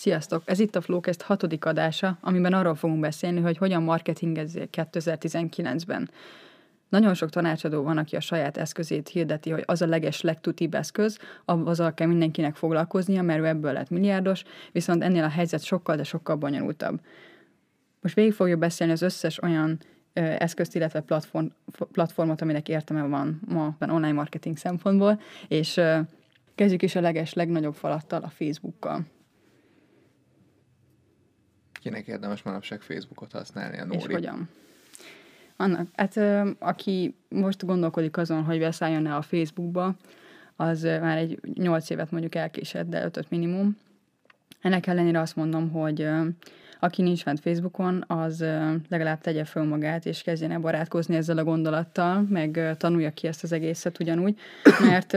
Sziasztok! Ez itt a Flowcast hatodik adása, amiben arról fogunk beszélni, hogy hogyan marketingezzél 2019-ben. Nagyon sok tanácsadó van, aki a saját eszközét hirdeti, hogy az a leges, legtutibb eszköz, azzal kell mindenkinek foglalkoznia, mert ő ebből lett milliárdos, viszont ennél a helyzet sokkal, de sokkal bonyolultabb. Most végig fogjuk beszélni az összes olyan ö, eszközt, illetve platform, platformot, aminek értelme van ma online marketing szempontból, és kezdjük is a leges, legnagyobb falattal, a Facebookkal. Kinek érdemes manapság Facebookot használni a És Nóri? hogyan? Annak, hát aki most gondolkodik azon, hogy beszálljon-e a Facebookba, az már egy nyolc évet mondjuk elkésett, de ötöt minimum. Ennek ellenére azt mondom, hogy aki nincs fent Facebookon, az legalább tegye föl magát, és kezdjen el barátkozni ezzel a gondolattal, meg tanulja ki ezt az egészet ugyanúgy, mert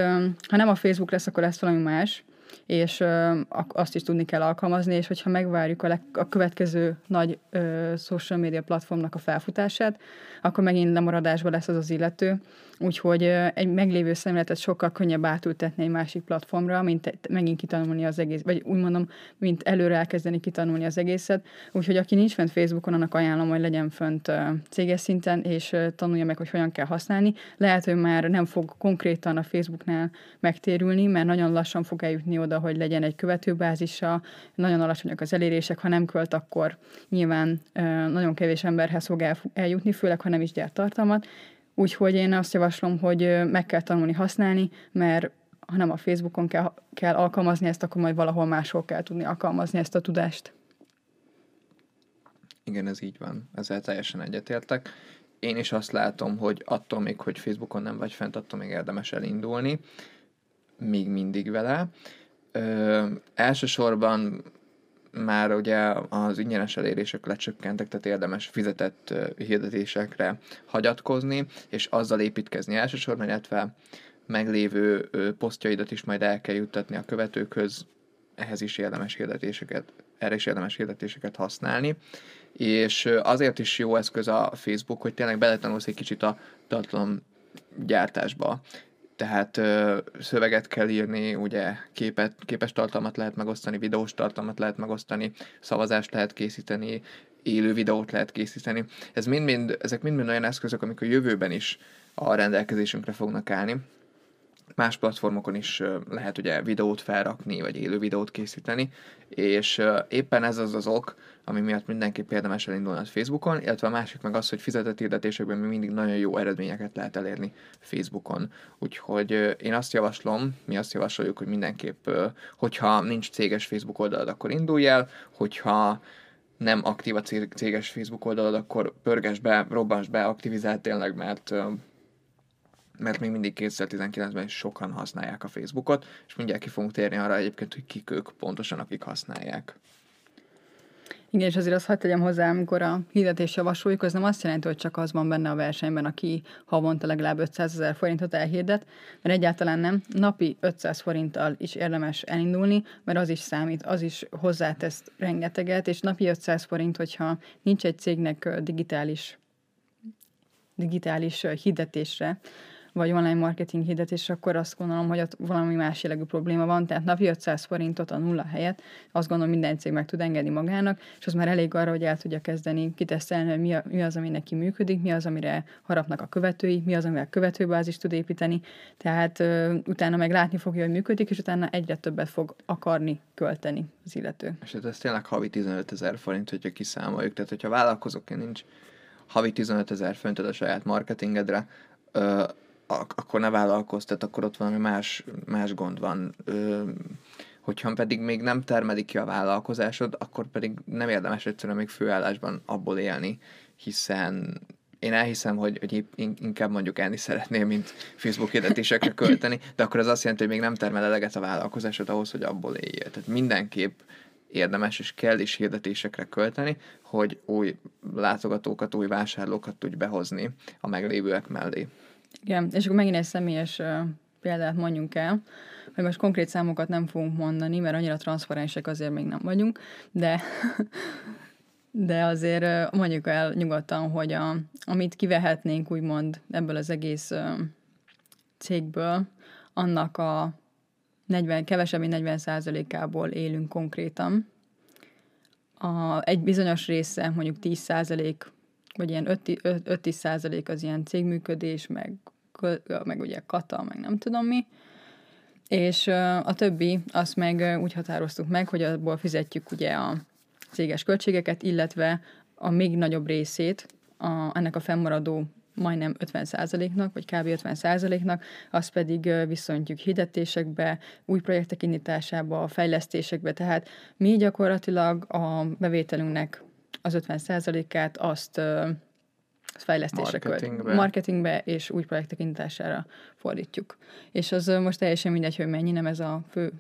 ha nem a Facebook lesz, akkor lesz valami más, és ö, azt is tudni kell alkalmazni, és hogyha megvárjuk a, leg- a következő nagy ö, social media platformnak a felfutását, akkor megint lemaradásba lesz az az illető, úgyhogy ö, egy meglévő szemléletet sokkal könnyebb átültetni egy másik platformra, mint egy- megint kitanulni az egész, vagy úgy mondom, mint előre elkezdeni kitanulni az egészet. Úgyhogy aki nincs fent Facebookon, annak ajánlom, hogy legyen fönt ö, céges szinten, és ö, tanulja meg, hogy hogyan kell használni. Lehet, hogy már nem fog konkrétan a Facebooknál megtérülni, mert nagyon lassan fog eljutni oda, hogy legyen egy követőbázisa, nagyon alacsonyak az elérések, ha nem költ, akkor nyilván nagyon kevés emberhez fog el, eljutni, főleg, ha nem is gyárt tartalmat. Úgyhogy én azt javaslom, hogy meg kell tanulni használni, mert ha nem a Facebookon kell, kell alkalmazni ezt, akkor majd valahol máshol kell tudni alkalmazni ezt a tudást. Igen, ez így van. Ezzel teljesen egyetértek. Én is azt látom, hogy attól még, hogy Facebookon nem vagy fent, attól még érdemes elindulni. Még mindig vele. Ö, elsősorban már ugye az ingyenes elérések lecsökkentek, tehát érdemes fizetett hirdetésekre hagyatkozni, és azzal építkezni elsősorban, illetve meglévő posztjaidat is majd el kell juttatni a követőkhöz, ehhez is érdemes hirdetéseket, erre is érdemes hirdetéseket használni, és azért is jó eszköz a Facebook, hogy tényleg beletanulsz egy kicsit a tartalomgyártásba. Tehát ö, szöveget kell írni, ugye képet, képes tartalmat lehet megosztani, videós tartalmat lehet megosztani, szavazást lehet készíteni, élő videót lehet készíteni. Ez mind-mind, ezek mind-mind olyan eszközök, amik a jövőben is a rendelkezésünkre fognak állni. Más platformokon is lehet ugye videót felrakni, vagy élő videót készíteni, és éppen ez az az ok, ami miatt mindenképp érdemes elindulni a Facebookon, illetve a másik meg az, hogy fizetett hirdetésekben még mindig nagyon jó eredményeket lehet elérni Facebookon. Úgyhogy én azt javaslom, mi azt javasoljuk, hogy mindenképp, hogyha nincs céges Facebook oldalad, akkor indulj el, hogyha nem aktív a cé- céges Facebook oldalad, akkor pörges be, robbans be, aktivizáld tényleg, mert mert még mindig 2019-ben is sokan használják a Facebookot, és mindjárt ki fogunk térni arra egyébként, hogy kik ők pontosan, akik használják. Igen, és azért azt hagyd tegyem hozzá, amikor a hirdetést javasoljuk, az nem azt jelenti, hogy csak az van benne a versenyben, aki havonta legalább 500 ezer forintot elhirdet, mert egyáltalán nem. Napi 500 forinttal is érdemes elindulni, mert az is számít, az is hozzátesz rengeteget, és napi 500 forint, hogyha nincs egy cégnek digitális digitális hirdetésre, vagy online marketing hirdetésre, akkor azt gondolom, hogy ott valami más jellegű probléma van, tehát napi 500 forintot a nulla helyett, azt gondolom minden cég meg tud engedni magának, és az már elég arra, hogy el tudja kezdeni kitesztelni, hogy mi, a, mi az, ami neki működik, mi az, amire harapnak a követői, mi az, amivel követőbázis tud építeni, tehát ö, utána meg látni fogja, hogy működik, és utána egyre többet fog akarni költeni az illető. És hát ez tényleg havi 15 ezer forint, hogyha kiszámoljuk. Tehát, hogyha vállalkozóként nincs havi 15 ezer forintot a saját marketingedre, ö, akkor ne vállalkozz, tehát akkor ott valami más, más gond van. Ö, hogyha pedig még nem termelik ki a vállalkozásod, akkor pedig nem érdemes egyszerűen még főállásban abból élni, hiszen én elhiszem, hogy, hogy inkább mondjuk enni szeretnél, mint Facebook hirdetésekre költeni, de akkor az azt jelenti, hogy még nem termel eleget a vállalkozásod ahhoz, hogy abból éljél. Tehát mindenképp érdemes és kell is hirdetésekre költeni, hogy új látogatókat, új vásárlókat tudj behozni a meglévőek mellé. Igen, és akkor megint egy személyes példát mondjunk el, hogy most konkrét számokat nem fogunk mondani, mert annyira transzparensek azért még nem vagyunk, de, de azért mondjuk el nyugodtan, hogy a, amit kivehetnénk úgymond ebből az egész cégből, annak a 40, kevesebb, mint 40 százalékából élünk konkrétan, a, egy bizonyos része, mondjuk 10 százalék, vagy ilyen 5-10 százalék az ilyen cégműködés, meg, meg ugye kata, meg nem tudom mi, és a többi, azt meg úgy határoztuk meg, hogy abból fizetjük ugye a céges költségeket, illetve a még nagyobb részét a, ennek a fennmaradó majdnem 50%-nak, vagy kb. 50%-nak, azt pedig viszonyítjuk hirdetésekbe, új projektek indításába, fejlesztésekbe, tehát mi gyakorlatilag a bevételünknek az 50%-át azt fejlesztésre marketingbe. Költ, marketingbe és új projektek indítására fordítjuk. És az most teljesen mindegy, hogy mennyi, nem ez a fő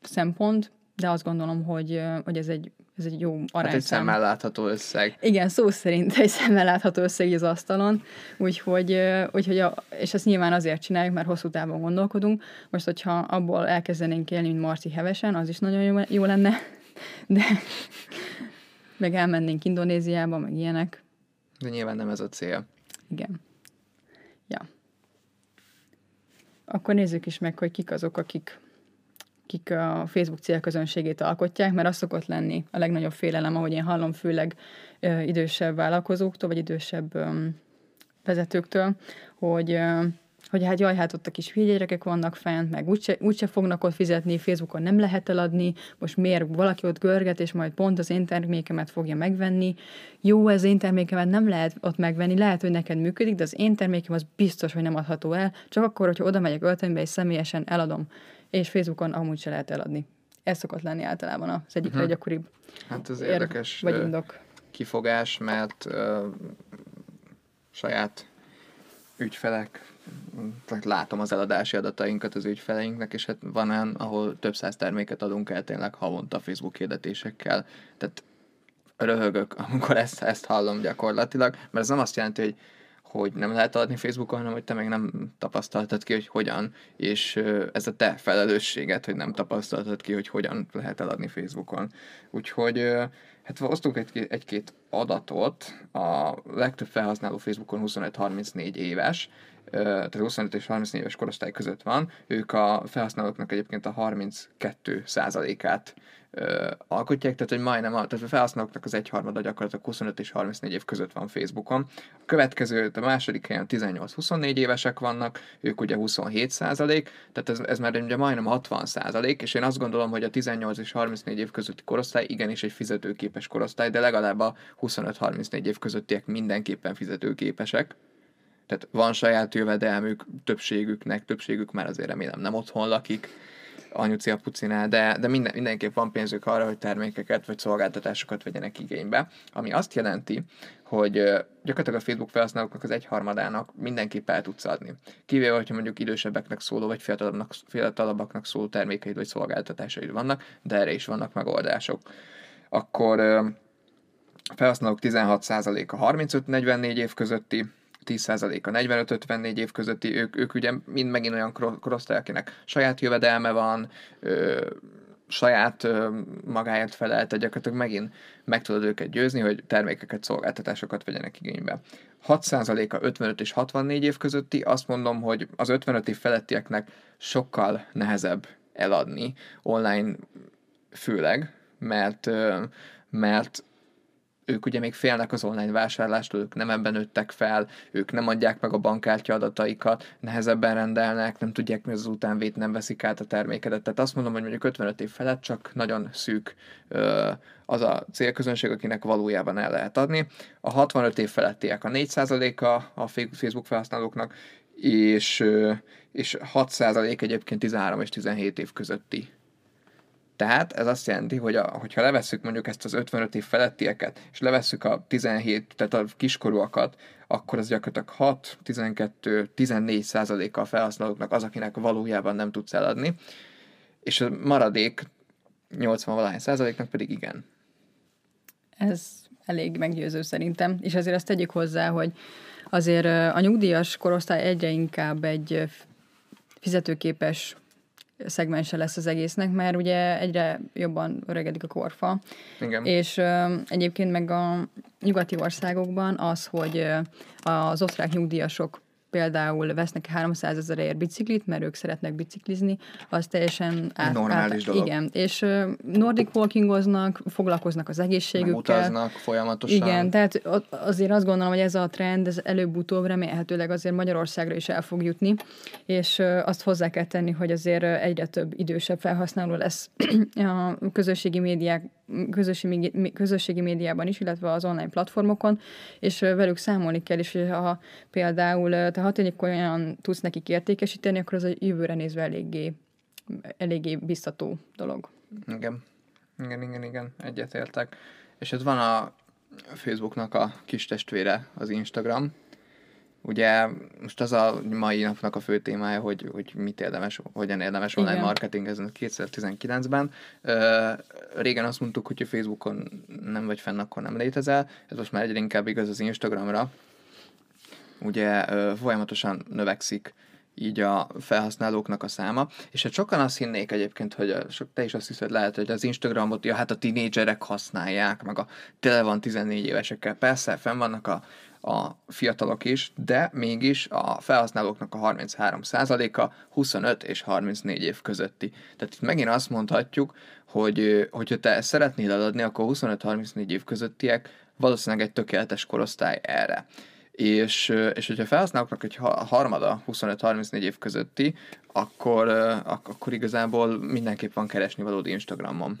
szempont, de azt gondolom, hogy, hogy ez egy, ez egy jó arányszám. Hát egy szemmel látható összeg. Igen, szó szerint egy szemmel látható összeg az asztalon, úgyhogy, úgyhogy a, és ezt nyilván azért csináljuk, mert hosszú távon gondolkodunk. Most, hogyha abból elkezdenénk élni, mint Marci hevesen, az is nagyon jó, jó lenne, de meg elmennénk Indonéziába, meg ilyenek. De nyilván nem ez a cél. Igen. Ja. Akkor nézzük is meg, hogy kik azok, akik akik a Facebook célközönségét alkotják, mert az szokott lenni a legnagyobb félelem, ahogy én hallom, főleg ö, idősebb vállalkozóktól, vagy idősebb ö, vezetőktől, hogy ö, hogy hát jaj, hát ott a kis gyerekek vannak fent, meg úgyse, úgyse fognak ott fizetni, Facebookon nem lehet eladni, most miért valaki ott görget, és majd pont az én termékemet fogja megvenni. Jó, ez én termékemet nem lehet ott megvenni, lehet, hogy neked működik, de az én termékem az biztos, hogy nem adható el, csak akkor, hogyha oda megyek öltönybe, és személyesen eladom és Facebookon amúgy se lehet eladni. Ez szokott lenni általában az egyik uh-huh. leggyakoribb Hát ez érdekes vagy indok. kifogás, mert uh, saját ügyfelek, látom az eladási adatainkat az ügyfeleinknek, és hát van olyan, ahol több száz terméket adunk el tényleg havonta Facebook hirdetésekkel. Tehát röhögök, amikor ezt, ezt hallom gyakorlatilag, mert ez nem azt jelenti, hogy hogy nem lehet adni Facebookon, hanem hogy te még nem tapasztaltad ki, hogy hogyan, és ez a te felelősséget, hogy nem tapasztaltad ki, hogy hogyan lehet eladni Facebookon. Úgyhogy hát hoztunk egy, egy-két adatot, a legtöbb felhasználó Facebookon 25-34 éves, tehát 25 és 34 éves korosztály között van, ők a felhasználóknak egyébként a 32 át alkotják, tehát hogy majdnem, a, tehát a felhasználóknak az egyharmada gyakorlatilag 25 és 34 év között van Facebookon. A következő, a második helyen 18-24 évesek vannak, ők ugye 27 százalék, tehát ez, ez már ugye majdnem 60 százalék, és én azt gondolom, hogy a 18 és 34 év közötti korosztály igenis egy fizetőképes korosztály, de legalább a 25-34 év közöttiek mindenképpen fizetőképesek. Tehát van saját jövedelmük többségüknek, többségük már azért remélem nem otthon lakik, anyuci apucinál, de, de minden, mindenképp van pénzük arra, hogy termékeket vagy szolgáltatásokat vegyenek igénybe, ami azt jelenti, hogy gyakorlatilag a Facebook felhasználóknak az egyharmadának mindenképp el tudsz adni. Kivéve, hogyha mondjuk idősebbeknek szóló, vagy fiatalabbnak, fiatalabbaknak szóló termékeid vagy szolgáltatásaid vannak, de erre is vannak megoldások. Akkor a felhasználók 16%-a 35-44 év közötti, 10% a 45-54 év közötti, ők, ők ugye mind megint olyan korosztály, akinek saját jövedelme van, ö, saját ö, magáért felelte, gyakorlatilag megint meg tudod őket győzni, hogy termékeket, szolgáltatásokat vegyenek igénybe. 6%-a 55 és 64 év közötti, azt mondom, hogy az 55 év felettieknek sokkal nehezebb eladni online főleg, mert, mert ők ugye még félnek az online vásárlástól, ők nem ebben nőttek fel, ők nem adják meg a bankkártya adataikat, nehezebben rendelnek, nem tudják mi az utánvét, nem veszik át a termékedet. Tehát azt mondom, hogy mondjuk 55 év felett csak nagyon szűk az a célközönség, akinek valójában el lehet adni. A 65 év felettiek a 4%-a a Facebook felhasználóknak, és, és 6% egyébként 13 és 17 év közötti tehát ez azt jelenti, hogy a, hogyha levesszük mondjuk ezt az 55 év felettieket, és levesszük a 17, tehát a kiskorúakat, akkor az gyakorlatilag 6, 12, 14 százaléka a felhasználóknak az, akinek valójában nem tudsz eladni, és a maradék 80 valahány százaléknak pedig igen. Ez elég meggyőző szerintem, és azért azt tegyük hozzá, hogy azért a nyugdíjas korosztály egyre inkább egy fizetőképes szegmense lesz az egésznek, mert ugye egyre jobban öregedik a korfa. Igen. És ö, egyébként meg a nyugati országokban az, hogy az osztrák nyugdíjasok például vesznek 300 ezerért biciklit, mert ők szeretnek biciklizni, az teljesen át, normális át, dolog. Igen, és nordic walkingoznak, foglalkoznak az egészségükkel. utaznak folyamatosan. Igen, tehát azért azt gondolom, hogy ez a trend, ez előbb-utóbb remélhetőleg azért Magyarországra is el fog jutni, és azt hozzá kell tenni, hogy azért egyre több idősebb felhasználó lesz a közösségi médiák közösségi, közösségi médiában is, illetve az online platformokon, és velük számolni kell, és ha például te hatékony olyan tudsz nekik értékesíteni, akkor az a jövőre nézve eléggé, eléggé biztató dolog. Igen. Igen, igen, igen, egyetértek. És ez van a Facebooknak a kis testvére, az Instagram, Ugye most az a mai napnak a fő témája, hogy, hogy mit érdemes, hogyan érdemes online Igen. marketingezni 2019-ben. régen azt mondtuk, hogy a Facebookon nem vagy fenn, akkor nem létezel. Ez most már egyre inkább igaz az Instagramra. Ugye folyamatosan növekszik így a felhasználóknak a száma, és hát sokan azt hinnék egyébként, hogy sok, te is azt hiszed lehet, hogy az Instagramot, ja, hát a tinédzserek használják, meg a tele van 14 évesekkel. Persze, fenn vannak a a fiatalok is, de mégis a felhasználóknak a 33%-a 25 és 34 év közötti. Tehát itt megint azt mondhatjuk, hogy hogyha te szeretnél eladni, akkor 25-34 év közöttiek valószínűleg egy tökéletes korosztály erre. És, és hogyha felhasználóknak egy harmada 25-34 év közötti, akkor, akkor igazából mindenképp van keresni valódi Instagramon.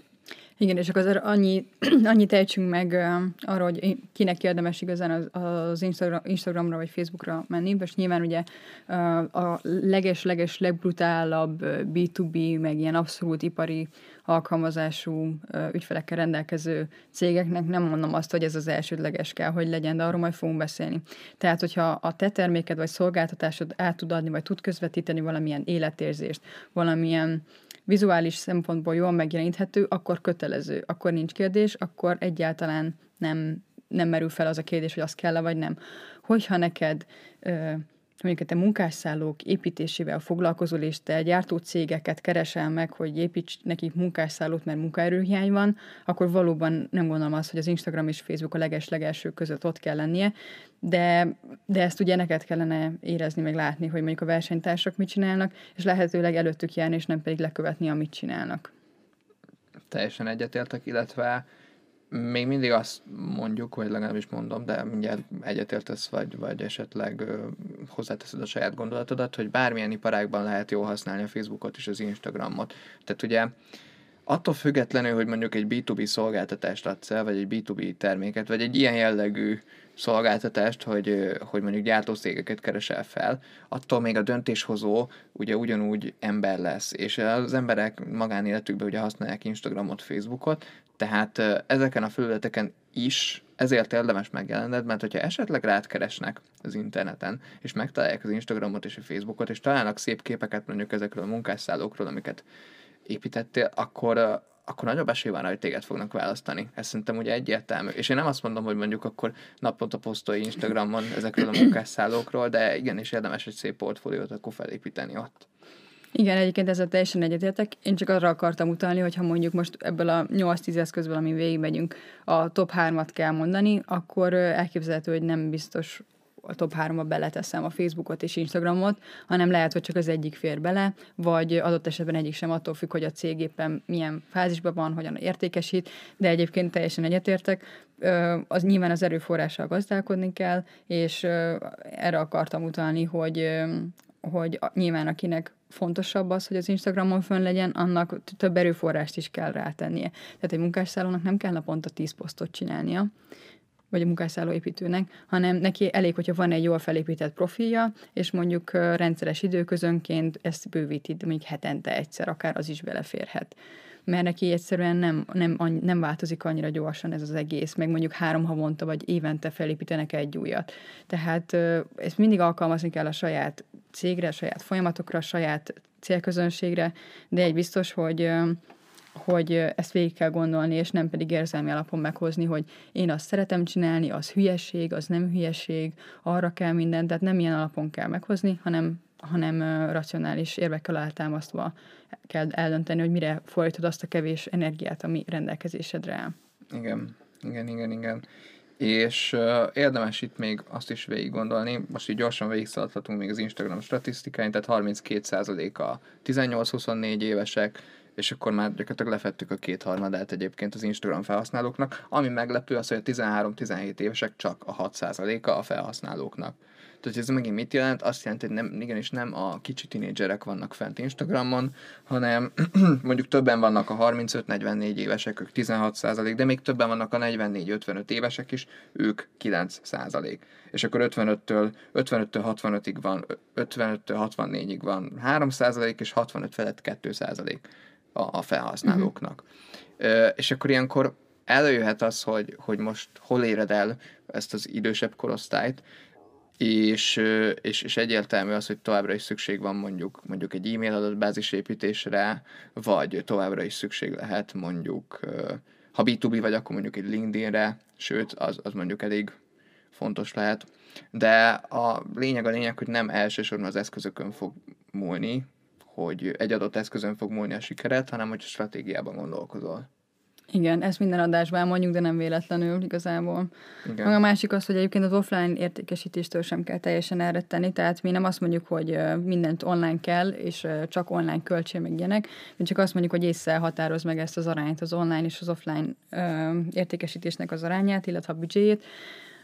Igen, és akkor azért annyi, annyit ejtsünk meg uh, arra, hogy kinek érdemes igazán az, az Instagram, Instagramra vagy Facebookra menni, és nyilván ugye uh, a leges-leges, legbrutálabb B2B, meg ilyen abszolút ipari alkalmazású uh, ügyfelekkel rendelkező cégeknek nem mondom azt, hogy ez az elsődleges kell, hogy legyen, de arról majd fogunk beszélni. Tehát, hogyha a te terméked vagy szolgáltatásod át tud adni, vagy tud közvetíteni valamilyen életérzést, valamilyen vizuális szempontból jól megjeleníthető, akkor kötelező, akkor nincs kérdés, akkor egyáltalán nem, nem merül fel az a kérdés, hogy az kell-e vagy nem. Hogyha neked ö, mondjuk te munkásszállók építésével foglalkozol, és te gyártó cégeket keresel meg, hogy építs nekik munkásszállót, mert munkaerőhiány van, akkor valóban nem gondolom azt, hogy az Instagram és Facebook a leges-legelső között ott kell lennie, de, de ezt ugye neked kellene érezni, meg látni, hogy mondjuk a versenytársak mit csinálnak, és lehetőleg előttük járni, és nem pedig lekövetni, amit csinálnak. Teljesen egyetértek, illetve még mindig azt mondjuk, vagy legalábbis mondom, de mindjárt egyetértesz, vagy, vagy esetleg ö, hozzáteszed a saját gondolatodat, hogy bármilyen iparágban lehet jól használni a Facebookot és az Instagramot. Tehát ugye attól függetlenül, hogy mondjuk egy B2B szolgáltatást adsz el, vagy egy B2B terméket, vagy egy ilyen jellegű szolgáltatást, hogy, hogy mondjuk gyártószégeket keresel fel, attól még a döntéshozó ugye ugyanúgy ember lesz, és az emberek magánéletükben ugye használják Instagramot, Facebookot, tehát ezeken a felületeken is ezért érdemes megjelenned, mert hogyha esetleg rád keresnek az interneten, és megtalálják az Instagramot és a Facebookot, és találnak szép képeket mondjuk ezekről a munkásszállókról, amiket építettél, akkor, akkor nagyobb esély van, hogy téged fognak választani. Ez szerintem ugye egyértelmű. És én nem azt mondom, hogy mondjuk akkor naponta posztolj Instagramon ezekről a munkásszállókról, de igenis érdemes egy szép portfóliót akkor felépíteni ott. Igen, egyébként ezzel teljesen egyetértek. Én csak arra akartam utalni, hogy ha mondjuk most ebből a 8-10 eszközből, amin végigmegyünk, a top 3-at kell mondani, akkor elképzelhető, hogy nem biztos a top 3-ba beleteszem a Facebookot és Instagramot, hanem lehet, hogy csak az egyik fér bele, vagy adott esetben egyik sem attól függ, hogy a cég éppen milyen fázisban van, hogyan értékesít, de egyébként teljesen egyetértek. Az nyilván az erőforrással gazdálkodni kell, és erre akartam utalni, hogy hogy nyilván akinek fontosabb az, hogy az Instagramon fönn legyen, annak több erőforrást is kell rátennie. Tehát egy munkásszállónak nem kell naponta 10 posztot csinálnia, vagy a munkásszálló építőnek, hanem neki elég, hogyha van egy jól felépített profilja, és mondjuk rendszeres időközönként ezt bővíti, mondjuk hetente egyszer, akár az is beleférhet mert neki egyszerűen nem, nem, nem változik annyira gyorsan ez az egész, meg mondjuk három havonta vagy évente felépítenek egy újat. Tehát ezt mindig alkalmazni kell a saját cégre, a saját folyamatokra, a saját célközönségre, de egy biztos, hogy hogy ezt végig kell gondolni, és nem pedig érzelmi alapon meghozni, hogy én azt szeretem csinálni, az hülyeség, az nem hülyeség, arra kell mindent, tehát nem ilyen alapon kell meghozni, hanem, hanem racionális érvekkel eltámasztva kell eldönteni, hogy mire fordítod azt a kevés energiát, ami rendelkezésedre áll. Igen, igen, igen, igen. és uh, érdemes itt még azt is végig gondolni, most így gyorsan végigszaladhatunk még az Instagram statisztikáin, tehát 32% a 18-24 évesek, és akkor már gyakorlatilag lefettük a kétharmadát egyébként az Instagram felhasználóknak. Ami meglepő az, hogy a 13-17 évesek csak a 6%-a a felhasználóknak. Tehát ez megint mit jelent? Azt jelenti, hogy nem, igenis nem a kicsi tinédzserek vannak fent Instagramon, hanem mondjuk többen vannak a 35-44 évesek, ők 16 százalék, de még többen vannak a 44-55 évesek is, ők 9 százalék. És akkor 55-től, 55-től 65-ig van, 55-től 64-ig van 3 százalék, és 65 felett 2 százalék a, a felhasználóknak. Uh-huh. És akkor ilyenkor előjöhet az, hogy, hogy most hol éred el ezt az idősebb korosztályt, és, és, és egyértelmű az, hogy továbbra is szükség van mondjuk, mondjuk egy e-mail adatbázis építésre, vagy továbbra is szükség lehet mondjuk, ha B2B vagy, akkor mondjuk egy LinkedInre, sőt, az, az mondjuk elég fontos lehet. De a lényeg a lényeg, hogy nem elsősorban az eszközökön fog múlni, hogy egy adott eszközön fog múlni a sikeret, hanem hogy a stratégiában gondolkozol. Igen, ezt minden adásban mondjuk, de nem véletlenül igazából. Igen. a másik az, hogy egyébként az offline értékesítéstől sem kell teljesen elretteni, tehát mi nem azt mondjuk, hogy mindent online kell, és csak online költsé meg ilyenek, mi csak azt mondjuk, hogy észre határoz meg ezt az arányt, az online és az offline értékesítésnek az arányát, illetve a büdzséjét,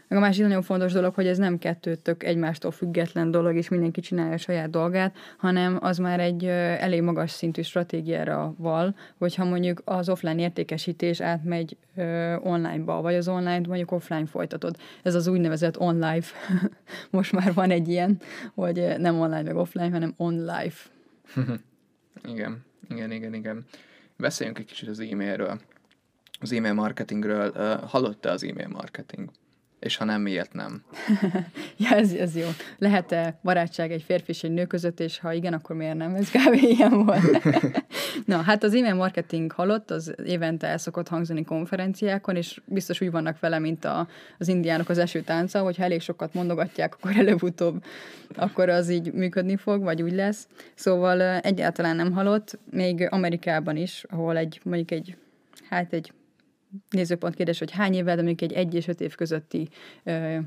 meg a másik nagyon fontos dolog, hogy ez nem kettő tök egymástól független dolog, és mindenki csinálja a saját dolgát, hanem az már egy elég magas szintű stratégiára val, hogyha mondjuk az offline értékesítés átmegy online-ba, vagy az online mondjuk offline folytatod. Ez az úgynevezett online. Most már van egy ilyen, hogy nem online meg offline, hanem online. igen, igen, igen, igen. Beszéljünk egy kicsit az e-mailről, az e-mail marketingről. Hallotta az e-mail marketing? És ha nem, miért nem? ja, ez, ez jó. Lehet-e barátság egy férfi és egy nő között, és ha igen, akkor miért nem? Ez kb. ilyen volt. Na, hát az e-mail marketing halott, az évente el szokott hangzani konferenciákon, és biztos úgy vannak vele, mint a, az indiánok az esőtánca, hogyha elég sokat mondogatják, akkor előbb-utóbb akkor az így működni fog, vagy úgy lesz. Szóval egyáltalán nem halott, még Amerikában is, ahol egy, mondjuk egy, hát egy nézőpont kérdés, hogy hány évvel, de mondjuk egy egy és öt év közötti ö,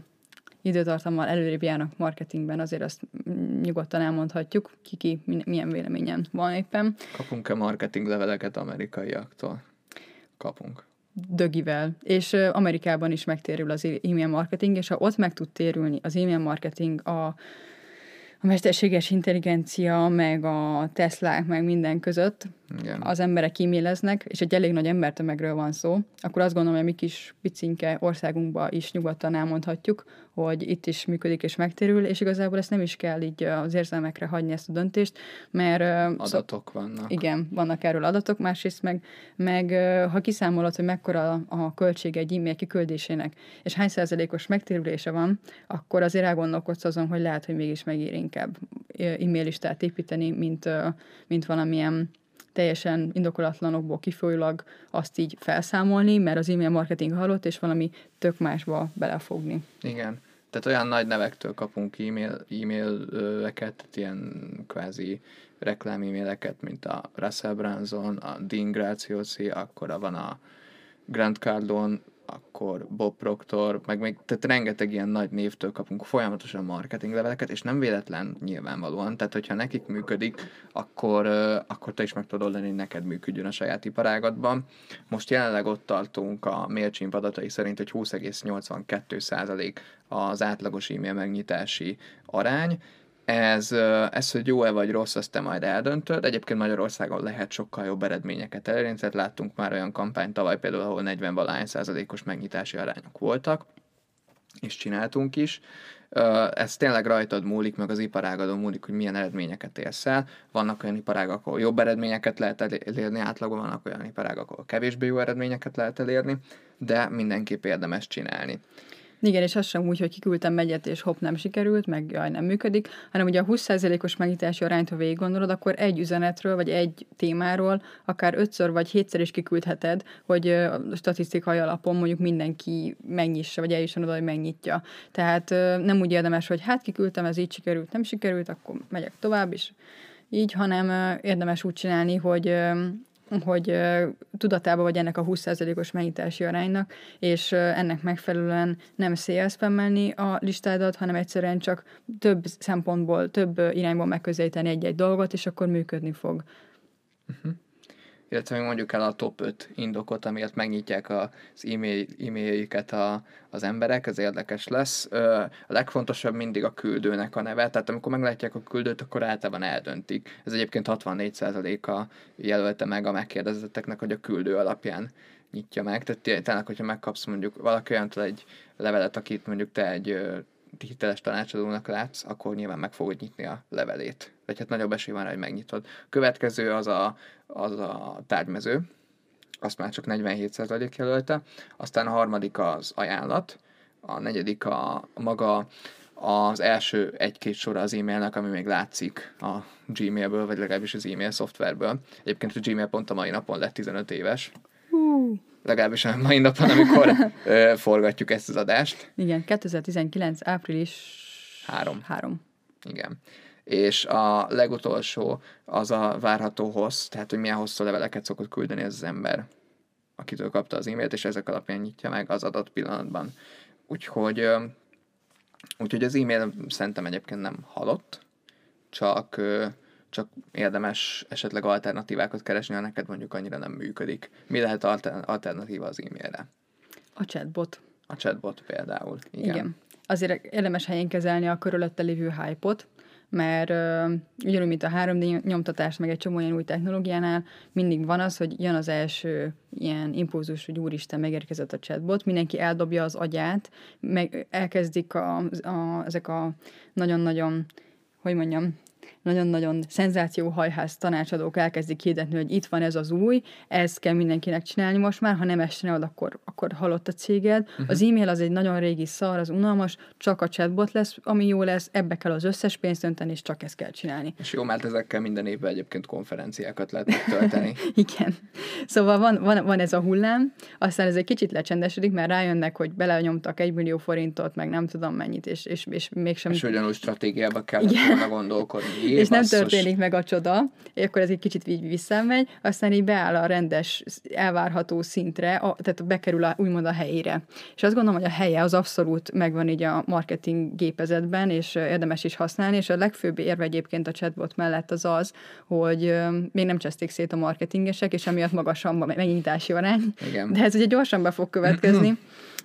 időtartammal előrébb járnak marketingben, azért azt nyugodtan elmondhatjuk, ki-ki milyen véleményen van éppen. Kapunk-e marketing leveleket amerikaiaktól? Kapunk. Dögivel. És Amerikában is megtérül az e-mail marketing, és ha ott meg tud térülni az e-mail marketing a a mesterséges intelligencia, meg a Teslák, meg minden között Igen. az emberek e-maileznek, és egy elég nagy embertömegről van szó, akkor azt gondolom, hogy mi kis picinke országunkban is nyugodtan elmondhatjuk, hogy itt is működik és megtérül, és igazából ezt nem is kell így az érzelmekre hagyni ezt a döntést, mert... Adatok vannak. Igen, vannak erről adatok, másrészt meg, meg ha kiszámolod, hogy mekkora a költsége egy e-mail kiküldésének, és hány százalékos megtérülése van, akkor azért elgondolkodsz azon, hogy lehet, hogy mégis megér inkább e-mail listát építeni, mint, mint valamilyen teljesen indokolatlanokból kifolyólag azt így felszámolni, mert az e-mail marketing halott, és valami tök másba belefogni. Igen. Tehát olyan nagy nevektől kapunk e-mail, e-maileket, ilyen kvázi reklám e-maileket, mint a Russell Branson, a Dean Graziosi, akkor van a Grant Cardone, akkor Bob Proctor, meg még, tehát rengeteg ilyen nagy névtől kapunk folyamatosan marketing leveleket, és nem véletlen nyilvánvalóan, tehát hogyha nekik működik, akkor, akkor te is meg tudod oldani, hogy neked működjön a saját iparágatban. Most jelenleg ott tartunk a MailChimp adatai szerint, hogy 20,82% az átlagos e-mail megnyitási arány, ez, ez, hogy jó-e vagy rossz, azt te majd eldöntöd. Egyébként Magyarországon lehet sokkal jobb eredményeket elérni, tehát láttunk már olyan kampányt tavaly például, ahol 40 valány százalékos megnyitási arányok voltak, és csináltunk is. Ez tényleg rajtad múlik, meg az iparágadon múlik, hogy milyen eredményeket érsz el. Vannak olyan iparágak, ahol jobb eredményeket lehet elérni átlagban, vannak olyan iparágak, ahol kevésbé jó eredményeket lehet elérni, de mindenképp érdemes csinálni. Igen, és az sem úgy, hogy kiküldtem megyet, és hopp, nem sikerült, meg jaj, nem működik, hanem ugye a 20%-os megnyitási arányt, ha végig gondolod, akkor egy üzenetről, vagy egy témáról akár ötször vagy hétszer is kiküldheted, hogy statisztikai alapon mondjuk mindenki megnyissa, vagy eljusson oda, hogy megnyitja. Tehát nem úgy érdemes, hogy hát kiküldtem, ez így sikerült, nem sikerült, akkor megyek tovább is. Így, hanem érdemes úgy csinálni, hogy hogy tudatában vagy ennek a 20%-os megnyitási aránynak, és ennek megfelelően nem szélszpemmelni a listádat, hanem egyszerűen csak több szempontból, több irányból megközelíteni egy-egy dolgot, és akkor működni fog. Uh-huh illetve még mondjuk el a top 5 indokot, amiért megnyitják az e-mail, e-mailjüket a, az emberek, ez érdekes lesz. A legfontosabb mindig a küldőnek a neve, tehát amikor meglátják a küldőt, akkor általában eldöntik. Ez egyébként 64%-a jelölte meg a megkérdezetteknek, hogy a küldő alapján nyitja meg. Tehát tényleg, hogyha megkapsz mondjuk valaki olyantól egy levelet, akit mondjuk te egy hiteles tanácsadónak látsz, akkor nyilván meg fogod nyitni a levelét. Vagy hát nagyobb esély van hogy megnyitod. Következő az a, az a tárgymező, azt már csak 47% jelölte, aztán a harmadik az ajánlat, a negyedik a, maga az első egy-két sora az e-mailnek, ami még látszik a Gmailből, vagy legalábbis az e-mail szoftverből. Egyébként a Gmail pont a mai napon lett 15 éves. Legalábbis a mai napon, amikor ö, forgatjuk ezt az adást. Igen, 2019. április 3. 3. Igen. És a legutolsó az a várható hossz, tehát hogy milyen hosszú leveleket szokott küldeni ez az ember, akitől kapta az e-mailt, és ezek alapján nyitja meg az adott pillanatban. Úgyhogy, úgyhogy az e-mail szerintem egyébként nem halott, csak csak érdemes esetleg alternatívákat keresni, ha neked mondjuk annyira nem működik. Mi lehet alter- alternatíva az e-mailre? A chatbot. A chatbot például. Igen. Igen. Azért érdemes helyén kezelni a körülötte lévő hype-ot, mert uh, ugyanúgy, mint a 3D nyomtatás, meg egy csomó ilyen új technológiánál, mindig van az, hogy jön az első ilyen impulzus, hogy úristen, megérkezett a chatbot, mindenki eldobja az agyát, meg elkezdik a, a, ezek a nagyon-nagyon, hogy mondjam, nagyon-nagyon szenzációhajház tanácsadók elkezdik hirdetni, hogy itt van ez az új, ezt kell mindenkinek csinálni most már, ha nem ezt csinálod, akkor, akkor halott a céged. Uh-huh. Az e-mail az egy nagyon régi szar, az unalmas, csak a chatbot lesz, ami jó lesz, ebbe kell az összes pénzt önteni, és csak ezt kell csinálni. És jó, mert ezekkel minden évben egyébként konferenciákat lehet megtölteni. Igen. Szóval van, van, van ez a hullám, aztán ez egy kicsit lecsendesedik, mert rájönnek, hogy belenyomtak egy millió forintot, meg nem tudom mennyit, és, és, és mégsem... És ugyanúgy stratégiába kell volna gondolkodni és nem történik meg a csoda, és akkor ez egy kicsit így visszamegy, aztán így beáll a rendes, elvárható szintre, a, tehát bekerül a, úgymond a helyére. És azt gondolom, hogy a helye az abszolút megvan így a marketing gépezetben, és érdemes is használni, és a legfőbb érve egyébként a chatbot mellett az az, hogy még nem cseszték szét a marketingesek, és emiatt magasabb a megnyitási arány. Igen. De ez ugye gyorsan be fog következni,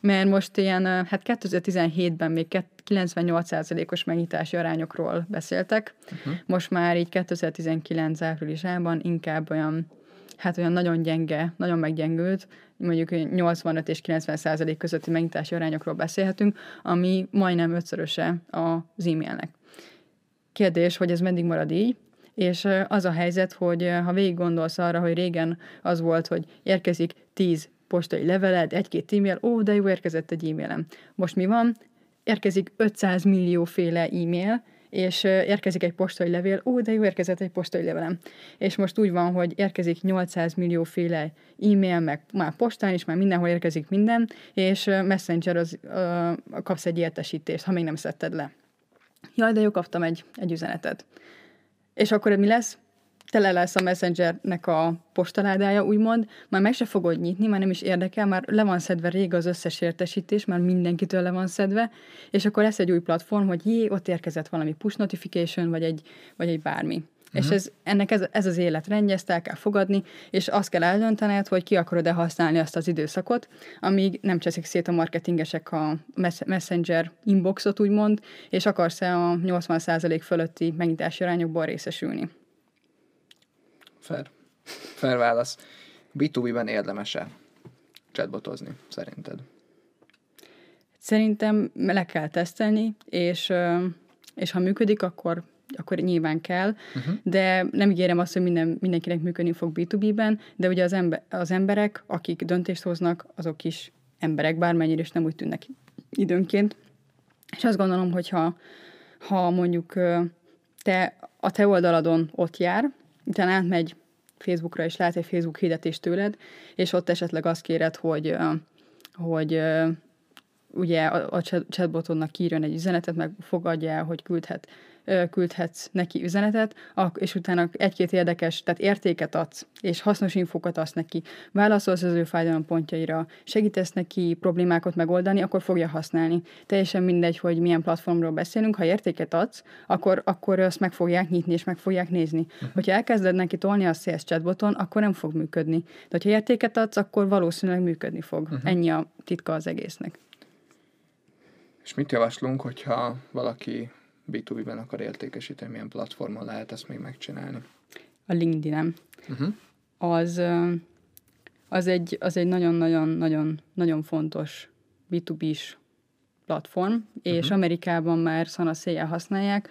mert most ilyen, hát 2017-ben még 98%-os megnyitási arányokról beszéltek, uh-huh. most már így 2019 áprilisában inkább olyan, hát olyan nagyon gyenge, nagyon meggyengült, mondjuk 85 és 90 százalék közötti megnyitási arányokról beszélhetünk, ami majdnem ötszöröse az e-mailnek. Kérdés, hogy ez meddig marad így, és az a helyzet, hogy ha végig gondolsz arra, hogy régen az volt, hogy érkezik 10 postai leveled, egy-két e-mail, ó, de jó, érkezett egy e-mailem. Most mi van? Érkezik 500 millió féle e-mail, és érkezik egy postai levél, ó, de jó, érkezett egy postai levelem. És most úgy van, hogy érkezik 800 millió féle e-mail, meg már postán is, már mindenhol érkezik minden, és Messenger az, uh, kapsz egy értesítést, ha még nem szedted le. Jaj, de jó, kaptam egy, egy üzenetet. És akkor mi lesz? Tele lesz a Messengernek a postaládája, úgymond, már meg se fogod nyitni, már nem is érdekel, már le van szedve rég az összes értesítés, már mindenkitől le van szedve, és akkor lesz egy új platform, hogy jé, ott érkezett valami push notification, vagy egy, vagy egy bármi. Uh-huh. És ez, ennek ez, ez az életrendje, ezt el kell fogadni, és azt kell eldöntened, hogy ki akarod-e használni azt az időszakot, amíg nem cseszik szét a marketingesek a messenger inboxot, úgymond, és akarsz-e a 80% fölötti megnyitási arányokból részesülni. Fair. Fair válasz. B2B-ben érdemes-e chatbotozni, szerinted? Szerintem le kell tesztelni, és, és ha működik, akkor akkor nyilván kell, uh-huh. de nem ígérem azt, hogy minden, mindenkinek működni fog B2B-ben, de ugye az, ember, az emberek, akik döntést hoznak, azok is emberek, bármennyire is nem úgy tűnnek időnként. És azt gondolom, hogy ha, ha mondjuk te a te oldaladon ott jár, utána átmegy Facebookra, és lát egy Facebook hirdetést tőled, és ott esetleg azt kéred, hogy, hogy ugye a, chatbotonnak írjon egy üzenetet, meg fogadja el, hogy küldhet küldhetsz neki üzenetet, és utána egy-két érdekes, tehát értéket adsz, és hasznos infókat adsz neki, válaszolsz az ő fájdalompontjaira, segítesz neki problémákat megoldani, akkor fogja használni. Teljesen mindegy, hogy milyen platformról beszélünk, ha értéket adsz, akkor, akkor azt meg fogják nyitni, és meg fogják nézni. Uh-huh. Hogyha elkezded neki tolni a sales chatboton, akkor nem fog működni. De ha értéket adsz, akkor valószínűleg működni fog. Uh-huh. Ennyi a titka az egésznek. És mit javaslunk, hogyha valaki B2B-ben akar értékesíteni, milyen platformon lehet ezt még megcsinálni? A LinkedIn-em. Uh-huh. Az, az egy, az egy nagyon-nagyon-nagyon nagyon fontos B2B-s platform, és uh-huh. Amerikában már szanaszéjjel használják,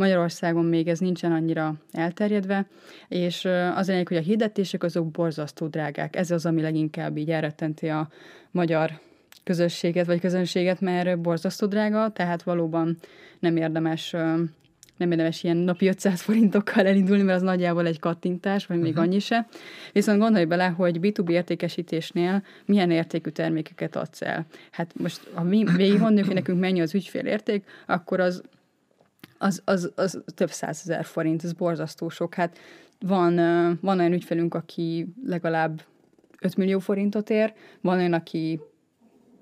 Magyarországon még ez nincsen annyira elterjedve, és az lényeg, hogy a hirdetések azok borzasztó drágák. Ez az, ami leginkább így elrettenti a magyar közösséget vagy közönséget, mert borzasztó drága, tehát valóban nem érdemes nem érdemes ilyen napi 500 forintokkal elindulni, mert az nagyjából egy kattintás, vagy még uh-huh. annyi se. Viszont gondolj bele, hogy B2B értékesítésnél milyen értékű termékeket adsz el. Hát most, ha mi végig mondjuk, hogy nekünk mennyi az ügyfél érték, akkor az, az, az, az több százezer forint, ez borzasztó sok. Hát van, van olyan ügyfelünk, aki legalább 5 millió forintot ér, van olyan, aki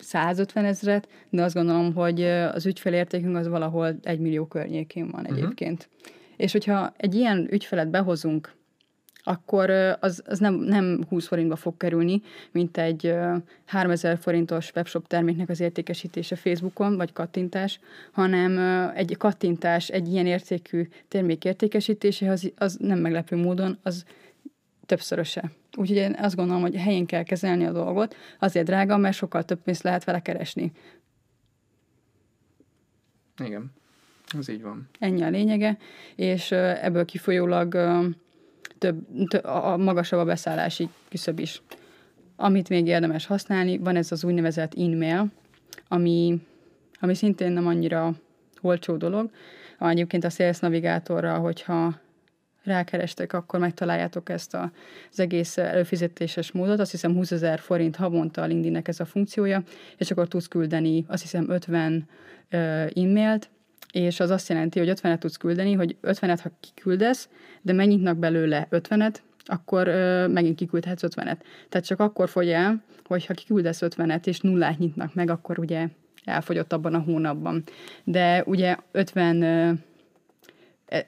150 ezret, de azt gondolom, hogy az ügyfelértékünk az valahol egy millió környékén van uh-huh. egyébként. És hogyha egy ilyen ügyfelet behozunk, akkor az, az nem, nem 20 forintba fog kerülni, mint egy 3000 forintos webshop terméknek az értékesítése Facebookon, vagy kattintás, hanem egy kattintás, egy ilyen értékű termék értékesítése, az, az nem meglepő módon, az többszöröse. Úgyhogy én azt gondolom, hogy helyén kell kezelni a dolgot, azért drága, mert sokkal több pénzt lehet vele keresni. Igen, ez így van. Ennyi a lényege, és ebből kifolyólag több, több a magasabb a beszállási küszöb is. Amit még érdemes használni, van ez az úgynevezett e-mail, ami, ami szintén nem annyira olcsó dolog. Egyébként a Sales Navigátorra, hogyha rákerestek, akkor megtaláljátok ezt a, az egész előfizetéses módot. Azt hiszem 20 ezer forint havonta a LinkedInnek ez a funkciója, és akkor tudsz küldeni azt hiszem 50 uh, e-mailt, és az azt jelenti, hogy 50-et tudsz küldeni, hogy 50-et, ha kiküldesz, de megnyitnak belőle 50-et, akkor ö, megint kiküldhetsz 50-et. Tehát csak akkor fogy el, hogyha kiküldesz 50-et, és nullát nyitnak meg, akkor ugye elfogyott abban a hónapban. De ugye 50 E, e,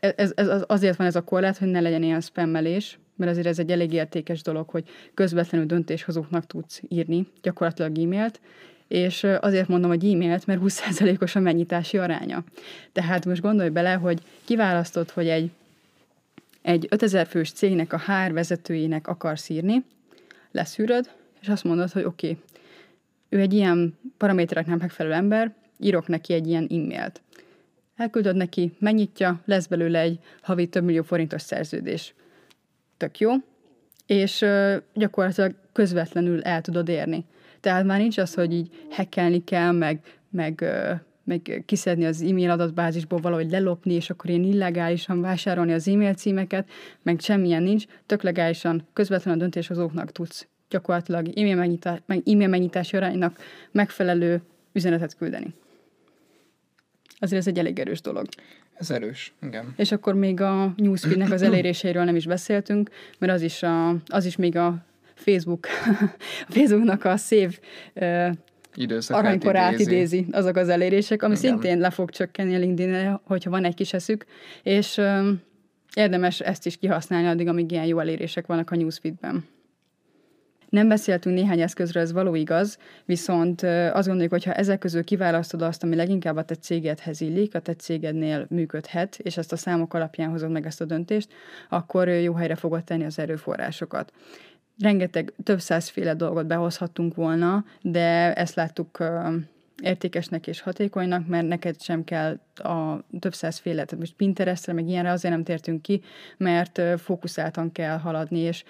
ez, ez, azért van ez a korlát, hogy ne legyen ilyen spammelés, mert azért ez egy elég értékes dolog, hogy közvetlenül döntéshozóknak tudsz írni, gyakorlatilag e-mailt, és azért mondom, hogy e-mailt, mert 20%-os a megnyitási aránya. Tehát most gondolj bele, hogy kiválasztod, hogy egy, egy 5000 fős cégnek a HR vezetőjének akarsz írni, leszűröd, és azt mondod, hogy oké, okay, ő egy ilyen paramétereknek megfelelő ember, írok neki egy ilyen e-mailt elküldöd neki, megnyitja, lesz belőle egy havi több millió forintos szerződés. Tök jó. És gyakorlatilag közvetlenül el tudod érni. Tehát már nincs az, hogy így hackelni kell, meg, meg, meg kiszedni az e-mail adatbázisból valahogy lelopni, és akkor ilyen illegálisan vásárolni az e-mail címeket, meg semmilyen nincs, tök legálisan közvetlenül a döntéshozóknak tudsz gyakorlatilag e-mail, megnyitás, meg e-mail megnyitási aránynak megfelelő üzenetet küldeni azért ez egy elég erős dolog. Ez erős, igen. És akkor még a newsfeednek az eléréséről nem is beszéltünk, mert az is, a, az is még a Facebook, a Facebooknak a szép uh, aranykorát idézi. idézi azok az elérések, ami Igen. szintén le fog csökkenni a linkedin hogyha van egy kis eszük, és um, érdemes ezt is kihasználni addig, amíg ilyen jó elérések vannak a newsfeedben. Nem beszéltünk néhány eszközről, ez való igaz, viszont azt gondoljuk, hogy ha ezek közül kiválasztod azt, ami leginkább a te cégedhez illik, a te cégednél működhet, és ezt a számok alapján hozod meg ezt a döntést, akkor jó helyre fogod tenni az erőforrásokat. Rengeteg, több százféle dolgot behozhattunk volna, de ezt láttuk értékesnek és hatékonynak, mert neked sem kell a több százféle, tehát most Pinterestre, meg ilyenre azért nem tértünk ki, mert fókuszáltan kell haladni, és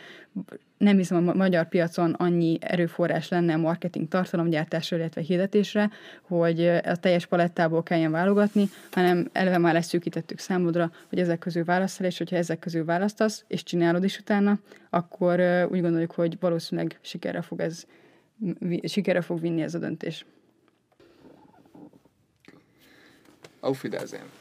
nem hiszem a magyar piacon annyi erőforrás lenne a marketing tartalomgyártásra, illetve hirdetésre, hogy a teljes palettából kelljen válogatni, hanem eleve már leszűkítettük számodra, hogy ezek közül választál, és hogyha ezek közül választasz, és csinálod is utána, akkor úgy gondoljuk, hogy valószínűleg sikerre fog ez sikerre fog vinni ez a döntés. Auf Wiedersehen.